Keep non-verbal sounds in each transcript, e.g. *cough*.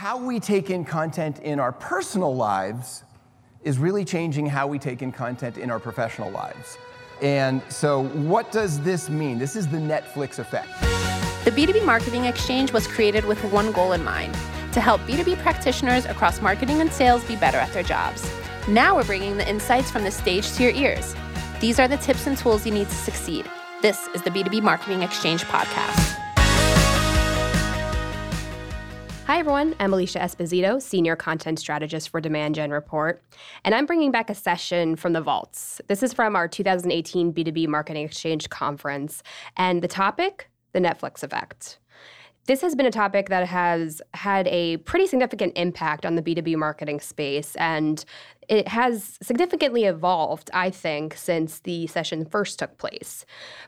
how we take in content in our personal lives is really changing how we take in content in our professional lives. And so, what does this mean? This is the Netflix effect. The B2B Marketing Exchange was created with one goal in mind to help B2B practitioners across marketing and sales be better at their jobs. Now we're bringing the insights from the stage to your ears. These are the tips and tools you need to succeed. This is the B2B Marketing Exchange podcast. Hi, everyone. I'm Alicia Esposito, Senior Content Strategist for Demand Gen Report, and I'm bringing back a session from the Vaults. This is from our 2018 B2B Marketing Exchange Conference, and the topic the Netflix effect. This has been a topic that has had a pretty significant impact on the B2B marketing space, and it has significantly evolved, I think, since the session first took place.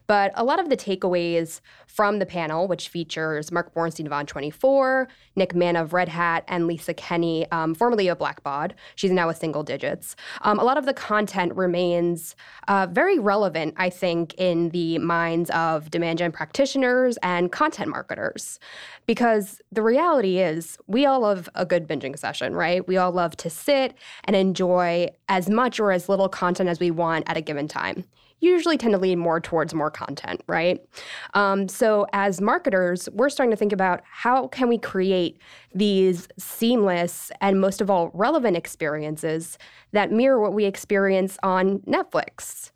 But a lot of the takeaways from the panel, which features Mark Bornstein of On24, Nick Mann of Red Hat, and Lisa Kenny, um, formerly of Blackbaud, she's now with Single Digits, um, a lot of the content remains uh, very relevant, I think, in the minds of demand gen practitioners and content marketers. Because the reality is, we all love a good binging session, right? We all love to sit and enjoy as much or as little content as we want at a given time. Usually tend to lean more towards more content, right? Um, so as marketers, we're starting to think about how can we create these seamless and most of all relevant experiences that mirror what we experience on Netflix.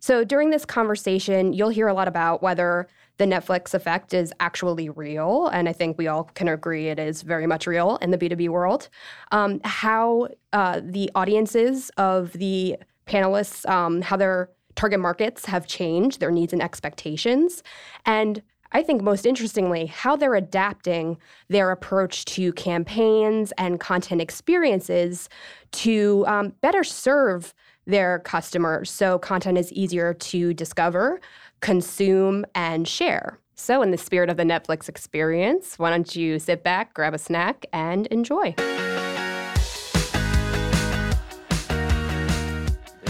So during this conversation, you'll hear a lot about whether the Netflix effect is actually real. And I think we all can agree it is very much real in the B2B world. Um, how uh, the audiences of the panelists, um, how their target markets have changed, their needs and expectations. And I think most interestingly, how they're adapting their approach to campaigns and content experiences to um, better serve their customers so content is easier to discover, consume, and share. So, in the spirit of the Netflix experience, why don't you sit back, grab a snack, and enjoy?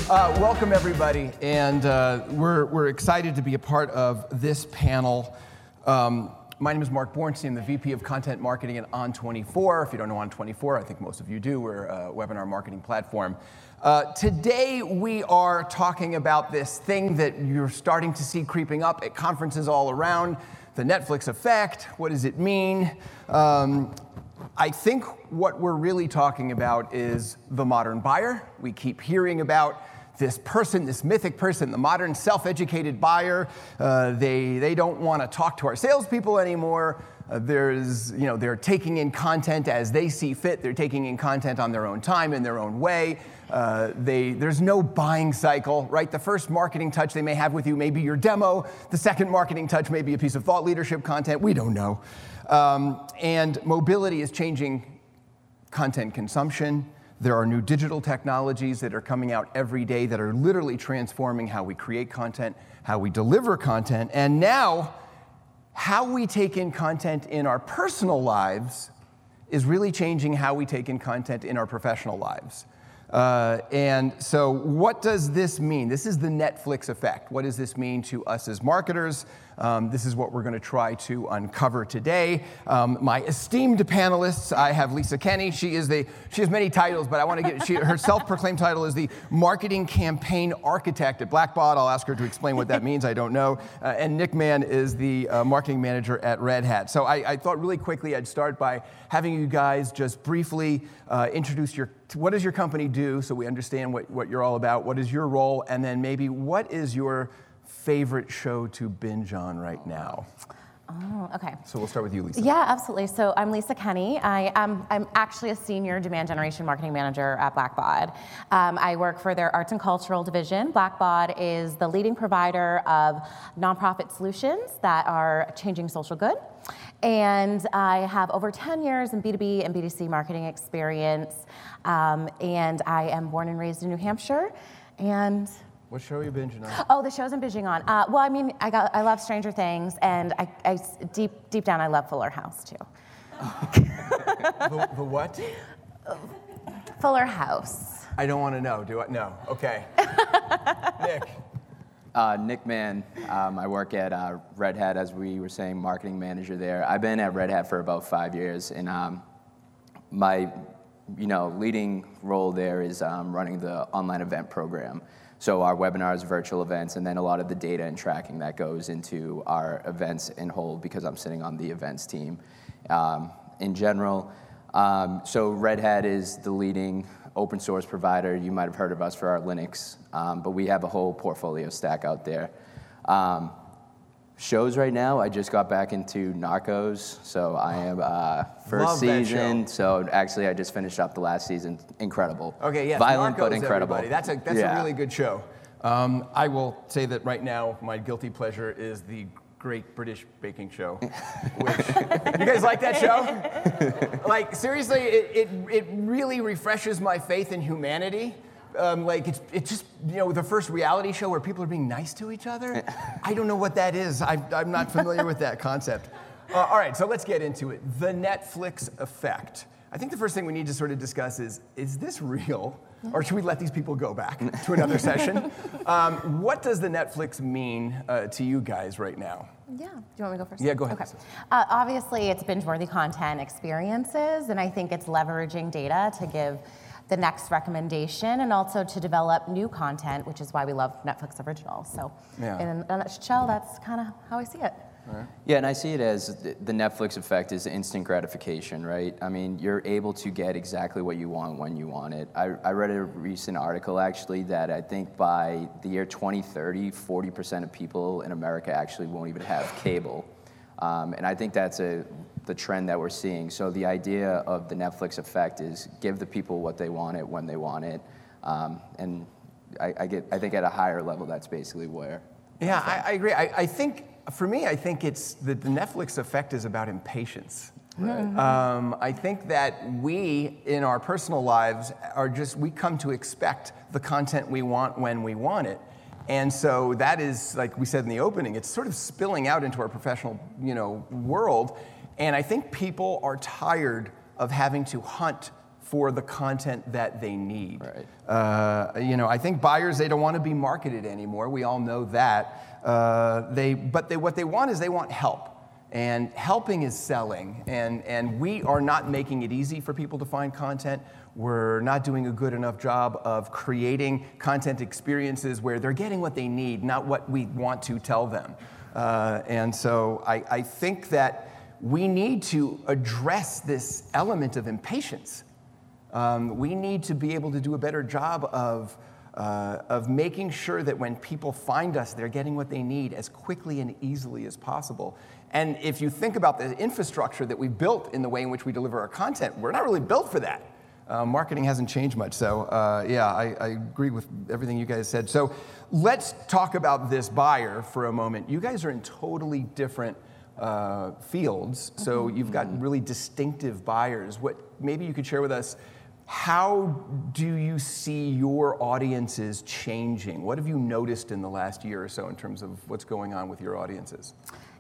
Uh, welcome, everybody, and uh, we're, we're excited to be a part of this panel. Um, my name is Mark Bornstein, the VP of Content Marketing at On24. If you don't know On24, I think most of you do. We're a webinar marketing platform. Uh, today, we are talking about this thing that you're starting to see creeping up at conferences all around the Netflix effect. What does it mean? Um, I think what we're really talking about is the modern buyer. We keep hearing about this person, this mythic person, the modern self educated buyer. Uh, they, they don't want to talk to our salespeople anymore. Uh, there's, you know, they're taking in content as they see fit. They're taking in content on their own time, in their own way. Uh, they, there's no buying cycle, right? The first marketing touch they may have with you may be your demo. The second marketing touch may be a piece of thought leadership content. We don't know. Um, and mobility is changing content consumption. There are new digital technologies that are coming out every day that are literally transforming how we create content, how we deliver content, and now how we take in content in our personal lives is really changing how we take in content in our professional lives. Uh, and so, what does this mean? This is the Netflix effect. What does this mean to us as marketers? Um, this is what we're going to try to uncover today. Um, my esteemed panelists, I have Lisa Kenny. She is the she has many titles, but I want to get she, her self-proclaimed title is the marketing campaign architect at Blackbaud. I'll ask her to explain what that means. I don't know. Uh, and Nick Mann is the uh, marketing manager at Red Hat. So I, I, thought really quickly I'd start by having you guys just briefly uh, introduce your what does your company do, so we understand what, what you're all about. What is your role, and then maybe what is your favorite show to binge on right now? Oh, okay. So we'll start with you, Lisa. Yeah, absolutely. So I'm Lisa Kenny. I am I'm actually a senior demand generation marketing manager at Blackbaud. Um, I work for their arts and cultural division. Blackbaud is the leading provider of nonprofit solutions that are changing social good. And I have over 10 years in B2B and B2C marketing experience. Um, and I am born and raised in New Hampshire. And what show are you binging on? Oh, the shows I'm binging on. Uh, well, I mean, I got I love Stranger Things, and I, I deep deep down I love Fuller House too. *laughs* the, the what? Fuller House. I don't want to know. Do I? No. Okay. *laughs* Nick. Uh, Nick Mann. Um, I work at uh, Red Hat, as we were saying, marketing manager there. I've been at Red Hat for about five years, and um, my you know, leading role there is um, running the online event program. So our webinars, virtual events, and then a lot of the data and tracking that goes into our events in whole because I'm sitting on the events team. Um, in general, um, so Red Hat is the leading open source provider. You might have heard of us for our Linux, um, but we have a whole portfolio stack out there. Um, shows right now. I just got back into Narcos, so I am uh, first Love that season. So actually, I just finished up the last season. Incredible. Okay, yeah, Violent Narcos, but incredible. everybody. That's a that's Yeah. a really good show. Um, I will say that right now, my guilty pleasure is the Great British Baking Show. *laughs* Which, you guys like that show? like seriously, it, it it really refreshes my faith in humanity. Um, like it's it's just you know the first reality show where people are being nice to each other. *laughs* I don't know what that is. I, I'm not familiar with that concept. Uh, all right, so let's get into it. The Netflix effect. I think the first thing we need to sort of discuss is is this real? Or should we let these people go back to another session? *laughs* Um, what does the Netflix mean uh, to you guys right now? Yeah. Do you want me to go first? Yeah, go ahead, Okay. Uh, obviously, it's binge-worthy content experiences, and I think it's leveraging data to give the next recommendation and also to develop new content, which is why we love Netflix originals. So, Yeah. in a nutshell, that's kind of how I see it. Yeah, and I see it as the Netflix effect is instant gratification, right? I mean, you're able to get exactly what you want when you want it. I, I read a recent article actually that I think by the year 2030, 40% of people in America actually won't even have cable. Um, and I think that's a, the trend that we're seeing. So the idea of the Netflix effect is give the people what they want it when they want it. Um, and I, I, get, I think at a higher level, that's basically where Yeah, I, I agree. I, I think, for me, I think it's the, the Netflix effect is about impatience. Um, I think that we, in our personal lives, are just, we come to expect the content we want when we want it. And so that is, like we said in the opening, it's sort of spilling out into our professional, you know, world. And I think people are tired of having to hunt for the content that they need. Right. Uh, you know, I think buyers they don't want to be marketed anymore. We all know that. Uh, they, but they, what they want is they want help, and helping is selling. And and we are not making it easy for people to find content. We're not doing a good enough job of creating content experiences where they're getting what they need, not what we want to tell them. Uh, and so I, I think that we need to address this element of impatience. Um, we need to be able to do a better job of, uh, of making sure that when people find us, they're getting what they need as quickly and easily as possible. And if you think about the infrastructure that we built in the way in which we deliver our content, we're not really built for that. Uh, marketing hasn't changed much. So, uh, yeah, I, I agree with everything you guys said. So, let's talk about this buyer for a moment. You guys are in totally different uh, fields, so you've got really distinctive buyers. What maybe you could share with us? How do you see your audiences changing? What have you noticed in the last year or so in terms of what's going on with your audiences?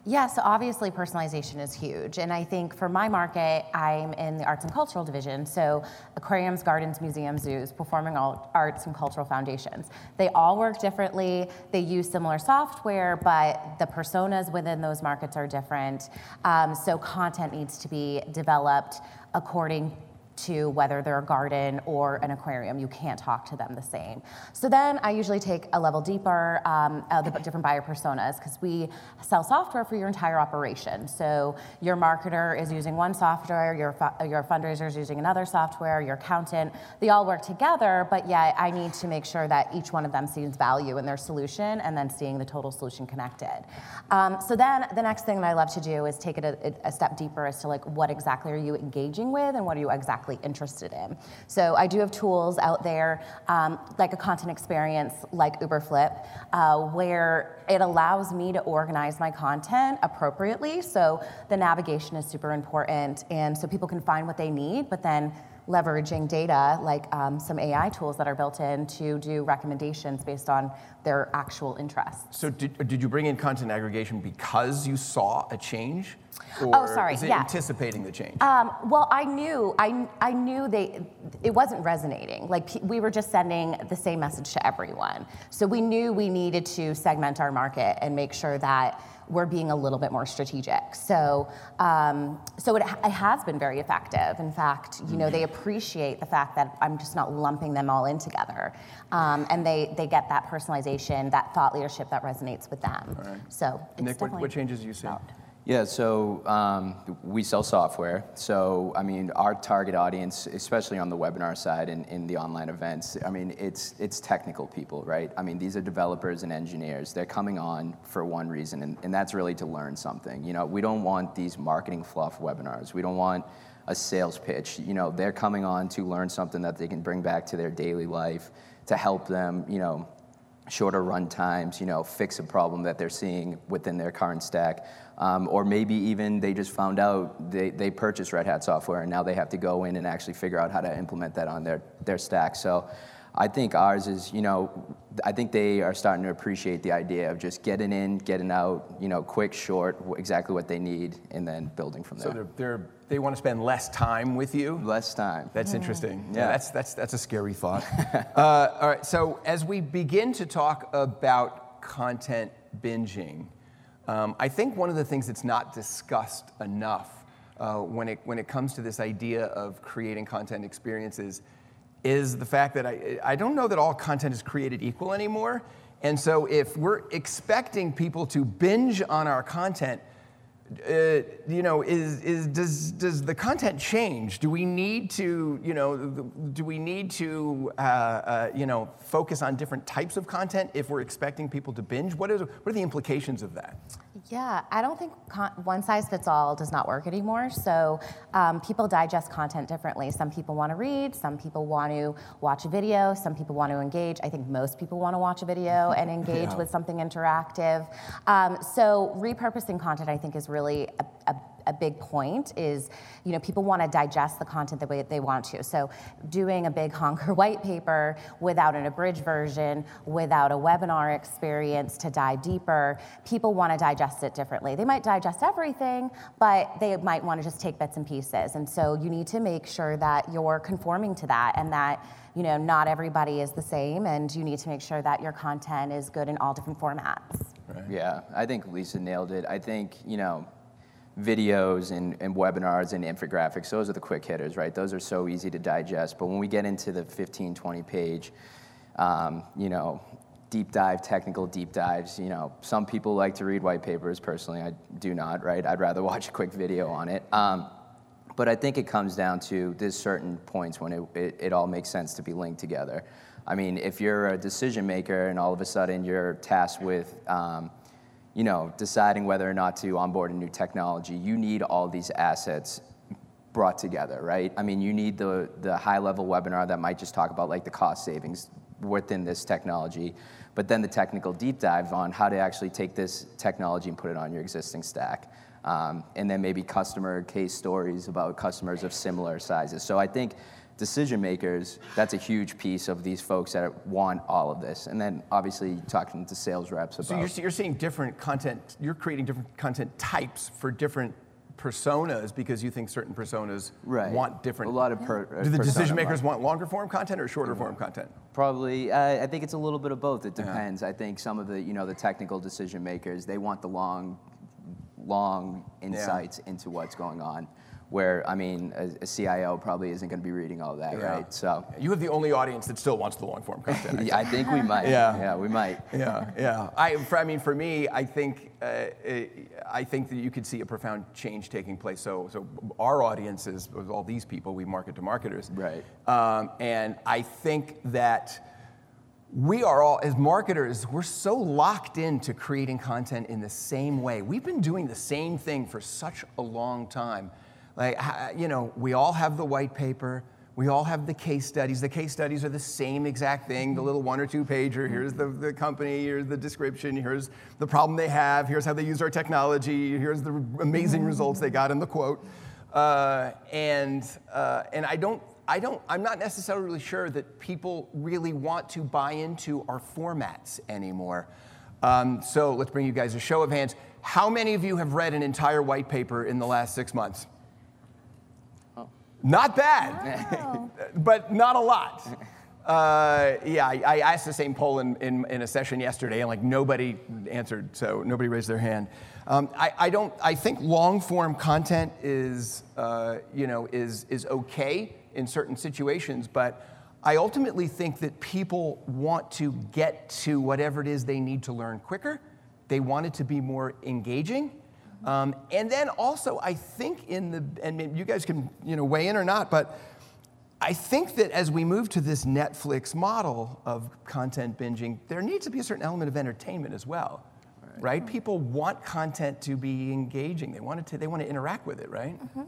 Yeah, so obviously personalization is huge. And I think for my market, I'm in the arts and cultural division. So aquariums, gardens, museums, zoos, performing arts and cultural foundations. They all work differently. They use similar software, but the personas within those markets are different. Um, so content needs to be developed according to whether they're a garden or an aquarium. You can't talk to them the same. So then I usually take a level deeper, um, uh, the different buyer personas, because we sell software for your entire operation. So your marketer is using one software, your, fu- your fundraiser is using another software, your accountant, they all work together, but yet I need to make sure that each one of them sees value in their solution and then seeing the total solution connected. Um, so then the next thing that I love to do is take it a, a step deeper as to like what exactly are you engaging with and what are you exactly interested in. So I do have tools out there um, like a content experience like Uberflip uh, where it allows me to organize my content appropriately. So the navigation is super important and so people can find what they need, but then leveraging data like um, some AI tools that are built in to do recommendations based on their actual interests. So, did, did you bring in content aggregation because you saw a change? Or Oh, sorry, Is it yeah. anticipating the change? Um, well, I knew, I, I knew they, it wasn't resonating. Like we were just sending the same message to everyone. So we knew we needed to segment our market and make sure that we're being a little bit more strategic. So, um, so it, it, has been very effective. In fact, you know, they appreciate the fact that I'm just not lumping them all in together, um, and they they get that personalization, that thought leadership that resonates with them. Right. So, Nick, what, what changes do you see? Yeah, so um, we sell software. So, I mean, our target audience, especially on the webinar side and in the online events, I mean, it's, it's technical people, right? I mean, these are developers and engineers. They're coming on for one reason, and, and that's really to learn something. You know, we don't want these marketing fluff webinars. We don't want a sales pitch. You know, they're coming on to learn something that they can bring back to their daily life to help them, you know, shorter run times, you know, fix a problem that they're seeing within their current stack. Um, or maybe even they just found out they, they purchased Red Hat software and now they have to go in and actually figure out how to implement that on their, their stack. So I think ours is, you know, I think they are starting to appreciate the idea of just getting in, getting out, you know, quick, short, exactly what they need, and then building from there. So they're, they're they want to spend less time with you. Less time. That's mm. interesting. Yeah. yeah, that's that's that's a scary thought. *laughs* uh, all right. So as we begin to talk about content binging, um, I think one of the things that's not discussed enough uh, when it when it comes to this idea of creating content experiences is the fact that I, I don't know that all content is created equal anymore. And so if we're expecting people to binge on our content, uh, you know, is, is, does, does the content change? Do we need to, you know, do we need to, uh, uh, you know, focus on different types of content if we're expecting people to binge? What, is, what are the implications of that? Yeah, I don't think con- one size fits all does not work anymore. So um, people digest content differently. Some people want to read, some people want to watch a video, some people want to engage. I think most people want to watch a video *laughs* and engage yeah. with something interactive. Um, so repurposing content, I think, is really a, a a big point is, you know, people want to digest the content the way that they want to. So doing a big honker *laughs* white paper without an abridged version, without a webinar experience to dive deeper, people want to digest it differently. They might digest everything, but they might want to just take bits and pieces. And so you need to make sure that you're conforming to that and that you know not everybody is the same and you need to make sure that your content is good in all different formats right. yeah i think lisa nailed it i think you know videos and, and webinars and infographics, those are the quick hitters, right? Those are so easy to digest. But when we get into the 15, 20 page, um, you know, deep dive, technical deep dives, you know, some people like to read white papers. Personally, I do not, right? I'd rather *laughs* watch a quick video on it. Um, but I think it comes down to there's certain points when it, it, it all makes sense to be linked together. I mean, if you're a decision maker and all of a sudden you're tasked with, um, you know, deciding whether or not to onboard a new technology, you need all these assets brought together, right? I mean, you need the, the high level webinar that might just talk about like the cost savings within this technology, but then the technical deep dive on how to actually take this technology and put it on your existing stack. Um, and then maybe customer case stories about customers of similar sizes. So I think decision makers, that's a huge piece of these folks that want all of this. And then obviously talking to sales reps about. So you're, you're seeing different content, you're creating different content types for different personas because you think certain personas right. want different. A lot of per, Do the decision makers want longer form content or shorter form content? Probably. Uh, I think it's a little bit of both. It depends. Yeah. I think some of the you know the technical decision makers they want the long, long insights yeah. into what's going on where I mean, a, a CIO probably isn't going to be reading all that, yeah. right? So you have the only audience that still wants the long form content. I *laughs* think, I think we might. Yeah, yeah, we might. Yeah, yeah. I, for, I mean, for me, I think uh, I think that you could see a profound change taking place. So, so our audience is all these people we market to marketers, right? Um, and I think that we are all, as marketers, we're so locked into creating content in the same way. We've been doing the same thing for such a long time. Like, you know, we all have the white paper. We all have the case studies. The case studies are the same exact thing, the little one or two pager. Here's the, the company, here's the description, here's the problem they have, here's how they use our technology, here's the amazing results they got in the quote. Uh, and, uh, and I don't, I don't, I'm not necessarily sure that people really want to buy into our formats anymore. Um, so let's bring you guys a show of hands. How many of you have read an entire white paper in the last six months? Not bad, wow. *laughs* but not a lot. Uh, yeah, I, I, asked the same poll in, in, in, a session yesterday, and like nobody answered, so nobody raised their hand. Um, I, I, don't. I think long form content is, uh, you know, is is okay in certain situations, but I ultimately think that people want to get to whatever it is they need to learn quicker. They want it to be more engaging. Um, and then also, I think in the, and you guys can you know, weigh in or not, but I think that as we move to this Netflix model of content binging, there needs to be a certain element of entertainment as well, right? right? People want content to be engaging. They want to, they want to interact with it, right? Mm-hmm.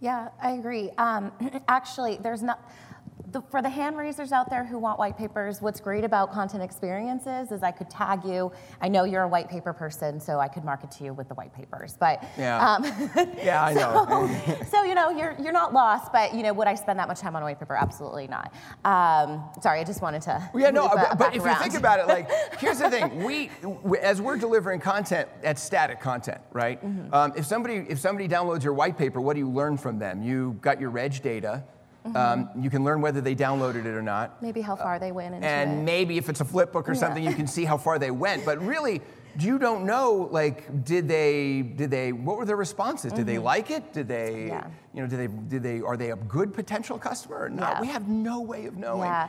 Yeah, I agree. Um, *clears throat* actually, there's not the, for the hand raisers out there who want white papers, what's great about content experiences is I could tag you. I know you're a white paper person, so I could market to you with the white papers. But yeah, um, *laughs* yeah, I *laughs* know. so, *laughs* so, you know, you're you're not lost. But you know, would I spend that much time on a white paper? Absolutely not. Um, sorry, I just wanted to. Yeah, no, but, but if around. you think about it, like here's the thing: we, we, as we're delivering content, that's static content, right? Mm-hmm. Um, if somebody if somebody downloads your white paper, what do you learn from them? You got your reg data. Mm-hmm. Um, you can learn whether they downloaded it or not. Maybe how far uh, they went into And it. maybe if it's a flip book or yeah. something, you can see how far they went. But really, you don't know like did they did they what were their responses mm-hmm. did they mm-hmm. like it did they yeah. you know did they did they are they a good potential customer or not yeah. we have no way of knowing yeah.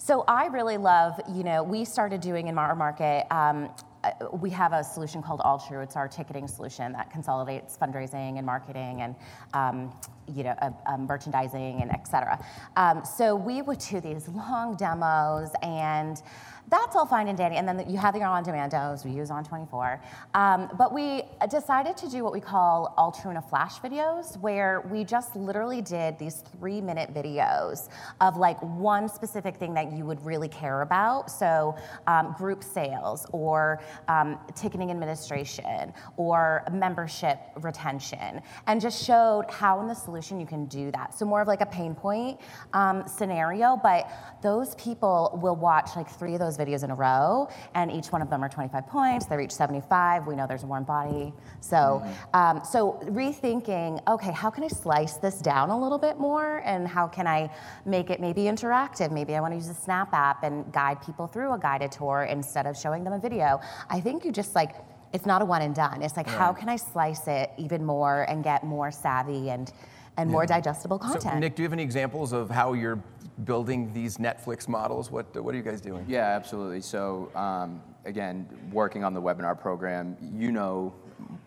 So I really love, you know, we started doing in our market um, uh, we have a solution called Altru. It's our ticketing solution that consolidates fundraising and marketing and um, you know uh, um, merchandising and et cetera. Um, so we would do these long demos and that's all fine and dandy. And then you have your on-demand demos. We use On24. Um, but we decided to do what we call Altruna flash videos, where we just literally did these three-minute videos of like one specific thing that you would really care about. So um, group sales or um, ticketing administration or membership retention, and just showed how in the solution you can do that. So more of like a pain point um, scenario, but those people will watch like three of those videos in a row, and each one of them are 25 points. They reach 75. We know there's a warm body. So, mm-hmm. um, so rethinking, okay, how can I slice this down a little bit more, and how can I make it maybe interactive? Maybe I want to use a SnapApp and guide people through a guided tour instead of showing them a video. I think you just like it's not a one and done. It's like right. how can I slice it even more and get more savvy and and yeah. more digestible content. So, Nick, do you have any examples of how you're building these Netflix models? What, what are you guys doing? Yeah, absolutely. So um, again, working on the webinar program, you know,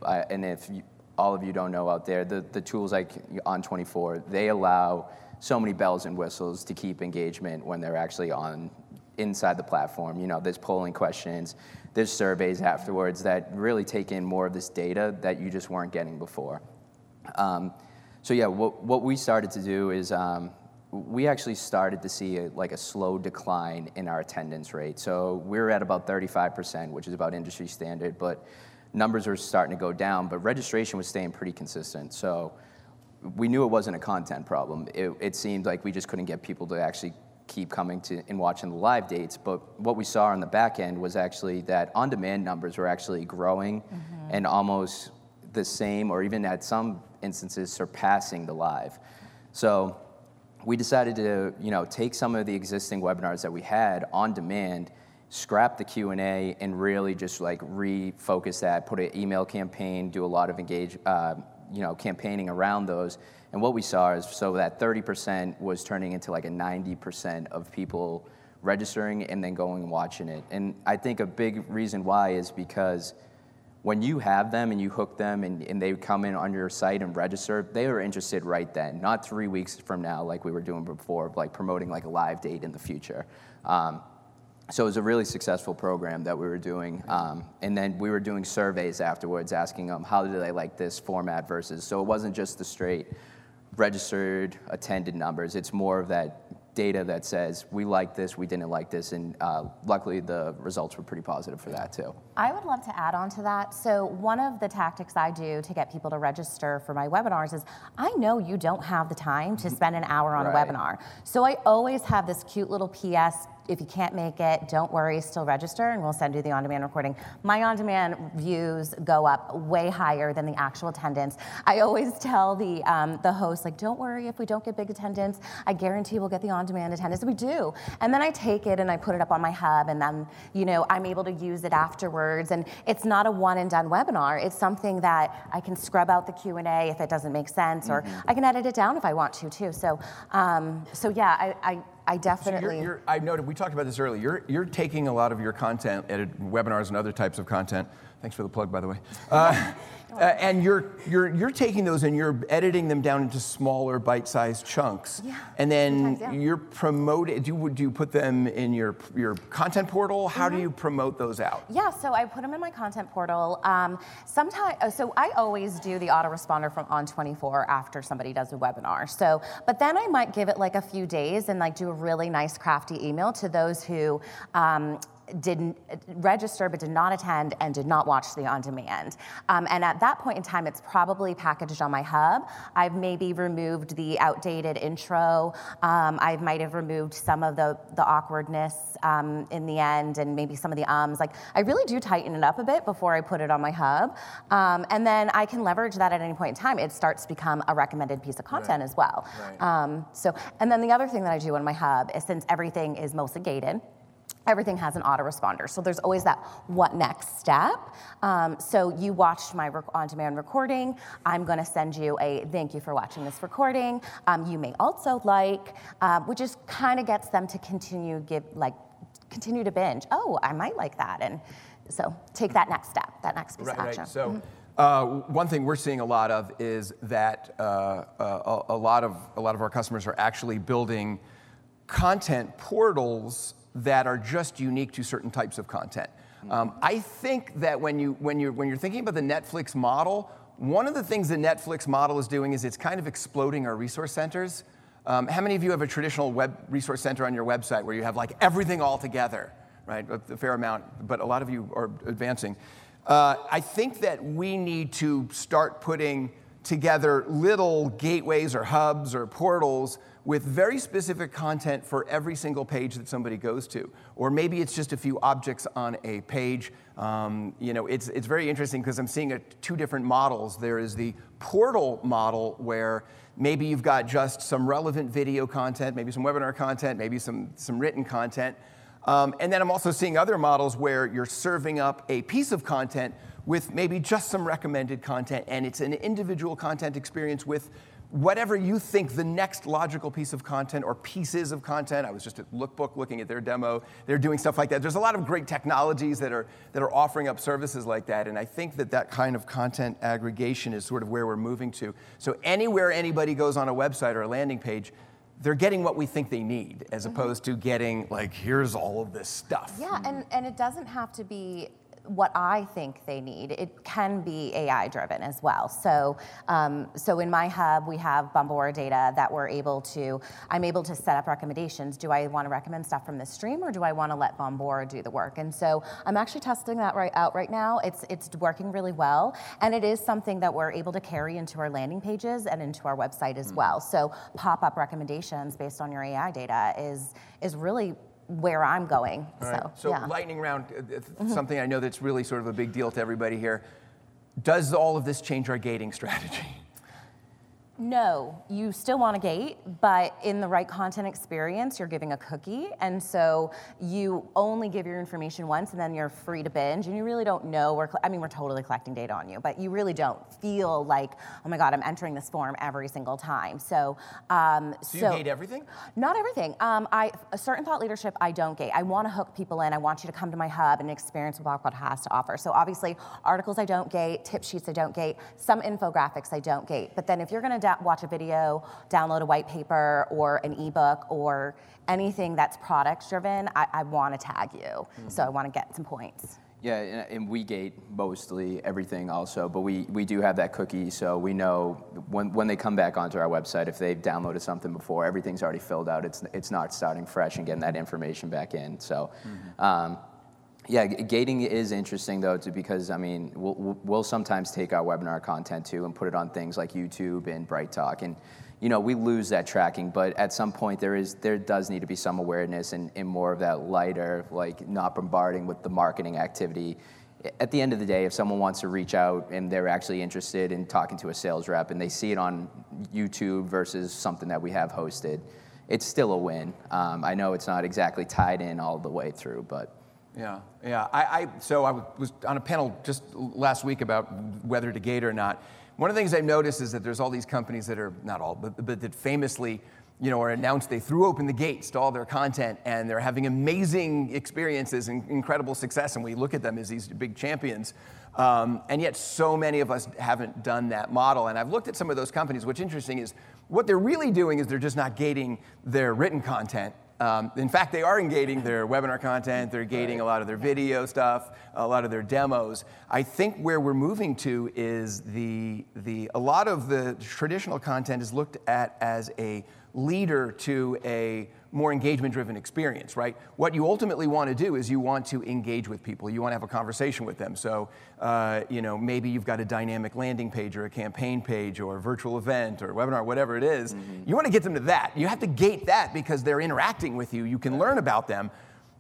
uh, and if you, all of you don't know out there, the, the tools like On24, they allow so many bells and whistles to keep engagement when they're actually on inside the platform. You know, there's polling questions, there's surveys afterwards that really take in more of this data that you just weren't getting before. Um, so yeah, what, what we started to do is um, we actually started to see a, like a slow decline in our attendance rate. So we are at about 35%, which is about industry standard, but numbers were starting to go down, but registration was staying pretty consistent. So we knew it wasn't a content problem. It, it seemed like we just couldn't get people to actually keep coming to and watching the live dates. But what we saw on the back end was actually that on-demand numbers were actually growing mm-hmm. and almost the same, or even at some instances surpassing the live. So we decided to you know take some of the existing webinars that we had on demand scrap the q&a and really just like refocus that put an email campaign do a lot of engage uh, you know campaigning around those. And what we saw is so that 30% was turning into like a 90% of people registering and then going and watching it. And i think a big reason why is because when you have them and you hook them and, and they come in on your site and register, they are interested right then, not three weeks from now like we were doing before, like promoting like a live date in the future. Um, so it was a really successful program that we were doing. Um, and then we were doing surveys afterwards asking them how do they like this format versus, so it wasn't just the straight registered attended numbers. It's more of that data that says we like this, we didn't like this, and uh, luckily the results were pretty positive for that too. I would love to add on to that. So one of the tactics I do to get people to register for my webinars is I know you don't have the time to spend an hour on right. a webinar. So I always have this cute little PS If you can't make it, don't worry, still register and we'll send you the on demand recording. My on demand views go up way higher than the actual attendance. I always tell the, um, the host, like, don't worry if we don't get big attendance. I guarantee we'll get the on demand attendance. We do. And then I take it and I put it up on my hub and then, you know, I'm able to use it afterwards. And it's not a one and done webinar. It's something that I can scrub out the Q&A if it doesn't make sense or mm-hmm. I can edit it down if I want to too. So, um, so yeah, I, I I definitely. So you're, you're, I noted we talked about this earlier. You're you're taking a lot of your content, edit webinars and other types of content. Thanks for the plug, by the way. Uh, uh, and you're, you're, you're taking those and you're editing them down into smaller bite-sized chunks. Yeah. And then yeah. you're promoting, do you, do you put them in your, your content portal? How mm-hmm. do you promote those out? Yeah, so I put them in my content portal. Um, sometimes, uh, so I always do the autoresponder from On24 after somebody does a webinar. So, but then I might give it like a few days and like do a really nice crafty email to those who um, didn't register but did not attend and did not watch the on demand. Um, and at that point in time, it's probably packaged on my hub. I've maybe removed the outdated intro. Um, I might have removed some of the, the awkwardness um, in the end and maybe some of the ums. Like I really do tighten it up a bit before I put it on my hub. Um, and then I can leverage that at any point in time. It starts to become a recommended piece of content right. as well. Right. Um, so, and then the other thing that I do on my hub is since everything is mostly gated, everything has an autoresponder. So there's always that what next step. Um, so you watched my rec- on demand recording. I'm going to send you a thank you for watching this recording. Um, you may also like, um, which just kind of gets them to continue give like continue to binge. Oh, I might like that, and so take that next step, that next piece right, of action. Right. So. Mm-hmm. Uh, one thing we're seeing a lot of is that uh, uh, a, a, lot of a lot of our customers are actually building content portals that are just unique to certain types of content. Um, I think that when, you, when, you're, when you're thinking about the Netflix model, one of the things the Netflix model is doing is it's kind of exploding our resource centers. Um, how many of you have a traditional web resource center on your website where you have like everything all together, right? A fair amount, but a lot of you are advancing. Uh, I think that we need to start putting together little gateways or hubs or portals with very specific content for every single page that somebody goes to. Or maybe it's just a few objects on a page. Um, you know, it's, it's very interesting because I'm seeing a, two different models. There is the portal model where maybe you've got just some relevant video content, maybe some webinar content, maybe some, some written content. Um, and then I'm also seeing other models where you're serving up a piece of content with maybe just some recommended content, and it's an individual content experience with whatever you think the next logical piece of content or pieces of content. I was just at Lookbook looking at their demo. They're doing stuff like that. There's a lot of great technologies that are, that are offering up services like that. And I think that that kind of content aggregation is sort of where we're moving to. So anywhere anybody goes on a website or a landing page, they're getting what we think they need as mm-hmm. opposed to getting like here's all of this stuff yeah and, and it doesn't have to be what I think they need. It can be AI driven as well. So, um, so in my hub, we have Bombora data that we're able to, I'm able to set up recommendations. Do I want to recommend stuff from the stream or do I want to let Bombora do the work? And so I'm actually testing that right out right now. It's, it's working really well. And it is something that we're able to carry into our landing pages and into our website as mm. well. So pop up recommendations based on your AI data is, is really where I'm going. So, so yeah. lightning round, uh, mm-hmm. something I know that's really sort of a big deal to everybody here. Does all of this change our gating strategy? No, you still want a gate, but in the right content experience, you're giving a cookie. And so you only give your information once and then you're free to binge. And you really don't know, we're, I mean, we're totally collecting data on you, but you really don't feel like, oh my God, I'm entering this form every single time. So, um, so, so you gate everything? Not everything. Um, I, a certain thought leadership, I don't gate. I want to hook people in. I want you to come to my hub and experience what Blackbaud has to offer. So obviously, articles I don't gate, tip sheets I don't gate, some infographics I don't gate. But then if you're going to da- watch a video, download a white paper or an ebook or anything that's product driven, I, I want to tag you. Mm-hmm. So I want to get some points. Yeah, and we gate mostly everything also, but we, we do have that cookie, so we know when, when they come back onto our website, if they've downloaded something before, everything's already filled out. It's, it's not starting fresh and getting that information back in. So mm-hmm. um, yeah, gating is interesting though, too, because I mean, we'll, we'll sometimes take our webinar content too and put it on things like YouTube and BrightTalk, and you know, we lose that tracking. But at some point, there is there does need to be some awareness and, and more of that lighter, like not bombarding with the marketing activity. At the end of the day, if someone wants to reach out and they're actually interested in talking to a sales rep and they see it on YouTube versus something that we have hosted, it's still a win. Um, I know it's not exactly tied in all the way through, but Yeah, yeah. I, I so I was on a panel just last week about whether to gate or not. One of the things I've noticed is that there's all these companies that are not all, but, but that famously, you know, are announced they threw open the gates to all their content and they're having amazing experiences and incredible success, and we look at them as these big champions. Um, and yet, so many of us haven't done that model. And I've looked at some of those companies. What's interesting is what they're really doing is they're just not gating their written content. Um, in fact, they are gating their webinar content, they're gating a lot of their video stuff, a lot of their demos. I think where we're moving to is the, the, a lot of the traditional content is looked at as a leader to a more engagement driven experience, right? What you ultimately want to do is you want to engage with people. You want to have a conversation with them. So, uh, you know, maybe you've got a dynamic landing page or a campaign page or a virtual event or webinar, whatever it is. Mm-hmm. You want to get them to that. You have to gate that because they're interacting with you. You can learn about them.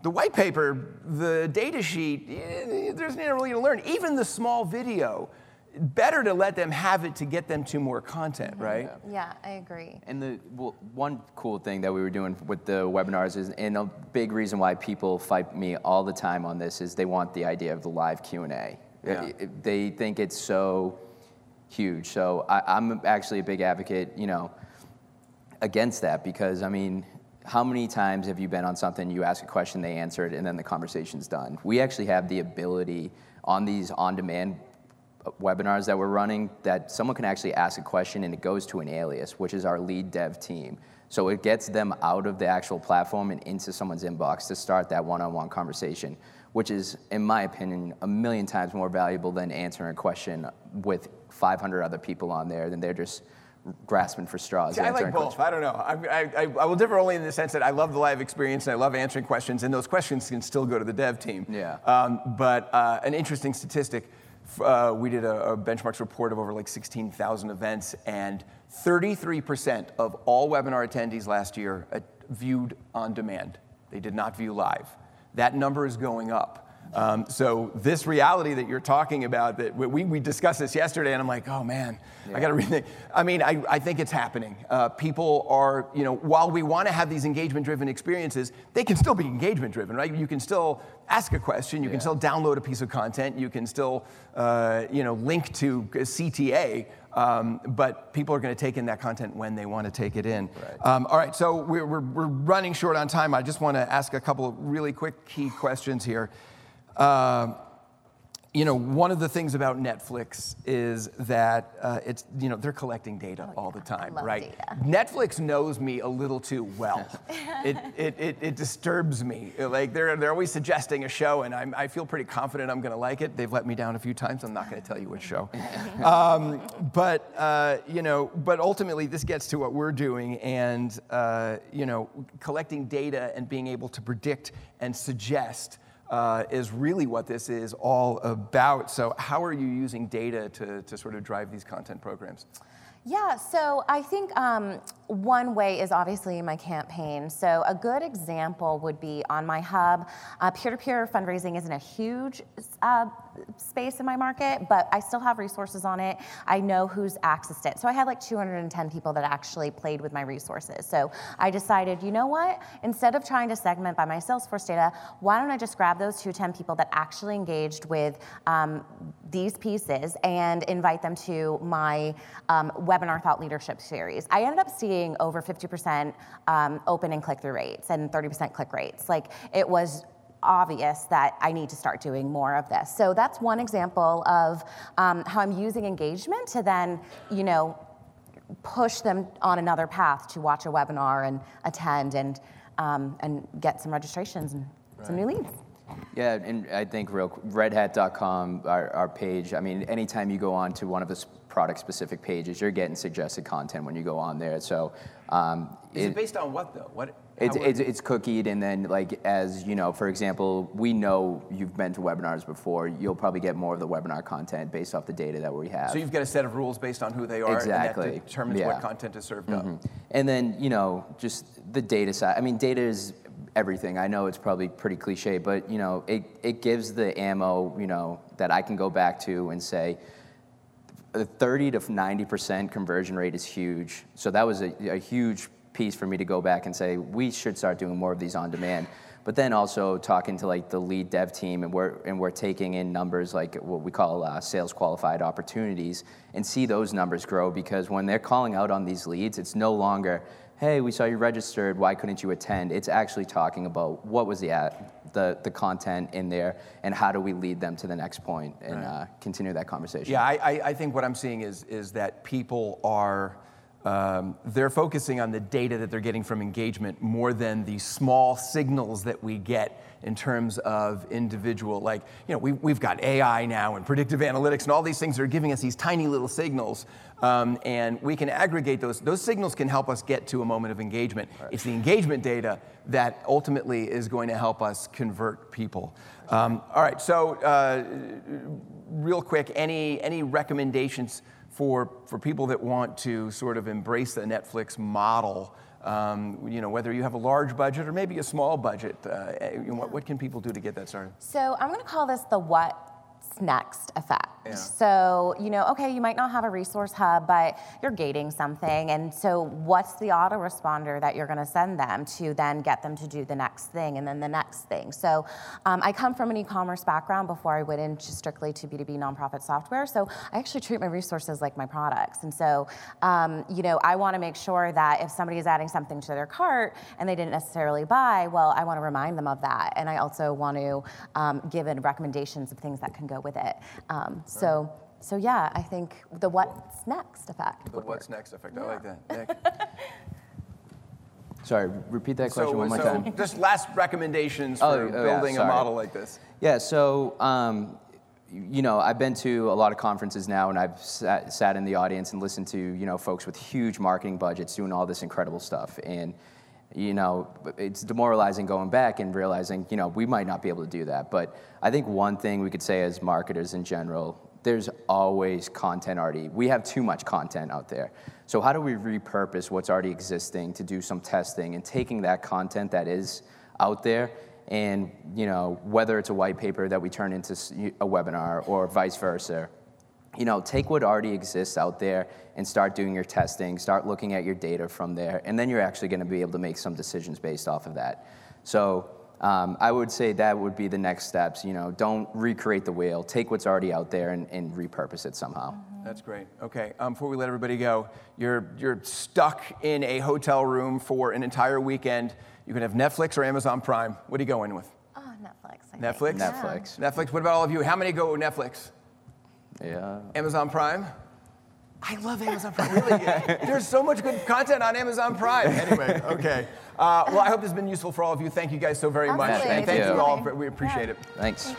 The white paper, the data sheet, eh, there's not really to learn. Even the small video better to let them have it to get them to more content, mm-hmm. right? Yeah, I agree. And the well, one cool thing that we were doing with the webinars is, and a big reason why people fight me all the time on this is they want the idea of the live Q and A. Yeah. They think it's so huge. So I, I'm actually a big advocate, you know, against that because I mean, how many times have you been on something, you ask a question, they answer it, and then the conversation's done? We actually have the ability on these on-demand webinars that we're running that someone can actually ask a question and it goes to an alias, which is our lead dev team. So it gets them out of the actual platform and into someone's inbox to start that one-on-one conversation, which is, in my opinion, a million times more valuable than answering a question with 500 other people on there. Than they're just grasping for straws. See, I like both. I don't know. I, I, I, will differ only in the sense that I love the live experience and I love answering questions, and those questions can still go to the dev team. Yeah. Um, but uh, an interesting statistic uh, we did a, a, benchmarks report of over like 16,000 events, and 33% of all webinar attendees last year uh, viewed on demand. They did not view live. That number is going up. Um, so this reality that you're talking about, that we, we discussed this yesterday, and I'm like, oh man, yeah. I got to rethink. I mean, I, I think it's happening. Uh, people are, you know, while we want to have these engagement-driven experiences, they can still be engagement-driven, right? You can still ask a question, you yeah. can still download a piece of content, you can still, uh, you know, link to CTA. Um, but people are going to take in that content when they want to take it in. Right. Um, all right, so we're, we're, we're running short on time. I just want to ask a couple of really quick key questions here. Uh, you know, one of the things about Netflix is that uh, it's, you know, they're collecting data oh, all the time, right? Data. Netflix knows me a little too well. *laughs* it, it, it, it, disturbs me. Like, they're, they're always suggesting a show, and I'm, I feel pretty confident I'm going to like it. They've let me down a few times. I'm not going to tell you which show. *laughs* um, but, uh, you know, but ultimately, this gets to what we're doing, and, uh, you know, collecting data and being able to predict and suggest uh, is really what this is all about. So, how are you using data to, to sort of drive these content programs? Yeah, so I think um, one way is obviously my campaign. So a good example would be on my hub. Uh, peer-to-peer fundraising isn't a huge uh, space in my market, but I still have resources on it. I know who's accessed it. So I had like 210 people that actually played with my resources. So I decided, you know what? Instead of trying to segment by my Salesforce data, why don't I just grab those 210 people that actually engaged with um, these pieces and invite them to my um, webinar thought leadership series. I ended up seeing over 50% um, open and click through rates and 30% click rates. Like it was obvious that I need to start doing more of this. So that's one example of um, how I'm using engagement to then, you know, push them on another path to watch a webinar and attend and um, and get some registrations and right. some new leads. Yeah, and I think real redhat.com, our, our page, I mean, anytime you go on to one of the product specific pages, you're getting suggested content when you go on there. So Um, Is it, based on what though? What? it's, it's, it's cookied, and then like as you know, for example, we know you've been to webinars before. You'll probably get more of the webinar content based off the data that we have. so you've got a set of rules based on who they are, Exactly. and that determines Yeah. what content is served up. And then, you know, just the data side. I mean, data is everything. I know it's probably pretty cliche, but, you know, it, it gives the ammo, you know, that I can go back to and say, the 30 to 90% conversion rate is huge. So that was a, a huge piece for me to go back and say, we should start doing more of these on demand. But then also talking to like the lead dev team, and we're and we're taking in numbers like what we call uh, sales qualified opportunities, and see those numbers grow because when they're calling out on these leads, it's no longer, hey, we saw you registered, why couldn't you attend? It's actually talking about what was the ad, the the content in there, and how do we lead them to the next point and uh, continue that conversation. Yeah, I, I, I think what I'm seeing is, is that people are, um, they're focusing on the data that they're getting from engagement more than the small signals that we get in terms of individual, like, you know, we, we've got AI now and predictive analytics and all these things that are giving us these tiny little signals. Um, and we can aggregate those. Those signals can help us get to a moment of engagement. It's the engagement data that ultimately is going to help us convert people. Um, all right, so uh, real quick, any any recommendations for for people that want to sort of embrace the Netflix model? Um, you know, whether you have a large budget or maybe a small budget, uh, know, what, what can people do to get that started? So I'm going to call this the what's next effect. Yeah. So, you know, okay, you might not have a resource hub, but you're gating something. And so, what's the autoresponder that you're going to send them to then get them to do the next thing and then the next thing? So, um, I come from an e commerce background before I went into strictly to B2B nonprofit software. So, I actually treat my resources like my products. And so, um, you know, I want to make sure that if somebody is adding something to their cart and they didn't necessarily buy, well, I want to remind them of that. And I also want to um, give it recommendations of things that can go with it. So, so yeah, I think the what's next effect. The would what's work. next effect. I like that. Nick? *laughs* Sorry, repeat that question so, one more so time. just last recommendations for Oh, oh, yeah, building a model like this. Yeah, so um, you know, I've been to a lot of conferences now, and I've sat, sat in the audience and listened to you know folks with huge marketing budgets doing all this incredible stuff, and you know, it's demoralizing going back and realizing you know we might not be able to do that. But I think one thing we could say as marketers in general. There's always content already. We have too much content out there. So, how do we repurpose what's already existing to do some testing and taking that content that is out there and you know whether it's a white paper that we turn into a webinar or vice versa you know take what already exists out there and start doing your testing start looking at your data from there and then you're actually going to be able to make some decisions based off of that so um, i would say that would be the next steps you know don't recreate the wheel take what's already out there and, and repurpose it somehow That's great. Okay, um, before we let everybody go, you're, you're stuck in a hotel room for an entire weekend. You can have Netflix or Amazon Prime. What are you going with? Oh, Netflix. I think. Netflix? Yeah. netflix Netflix. What about all of you? How many go Netflix? Yeah Amazon Prime? I love Amazon Prime. Really, *laughs* there's so much good content on Amazon Prime. Anyway, okay. Uh, well, I hope this has been useful for all of you. Thank you guys so very much. Absolutely. And Thank thank you you. all. We appreciate Yeah. it. thanks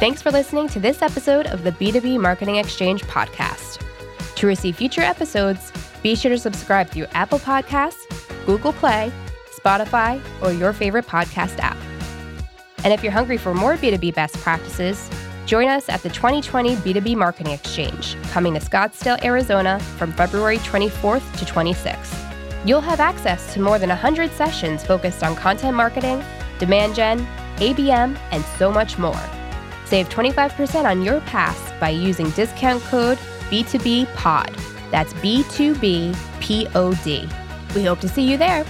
Thanks for listening to this episode of the B2B Marketing Exchange podcast. To receive future episodes, be sure to subscribe through Apple Podcasts, Google Play, Spotify, or your favorite podcast app. And if you're hungry for more B2B best practices, join us at the 2020 B2B Marketing Exchange, coming to Scottsdale, Arizona from February 24th to 26th. You'll have access to more than 100 sessions focused on content marketing, demand gen, ABM, and so much more. Save 25% on your pass by using discount code B2B POD. That's B2B P O D. We hope to see you there.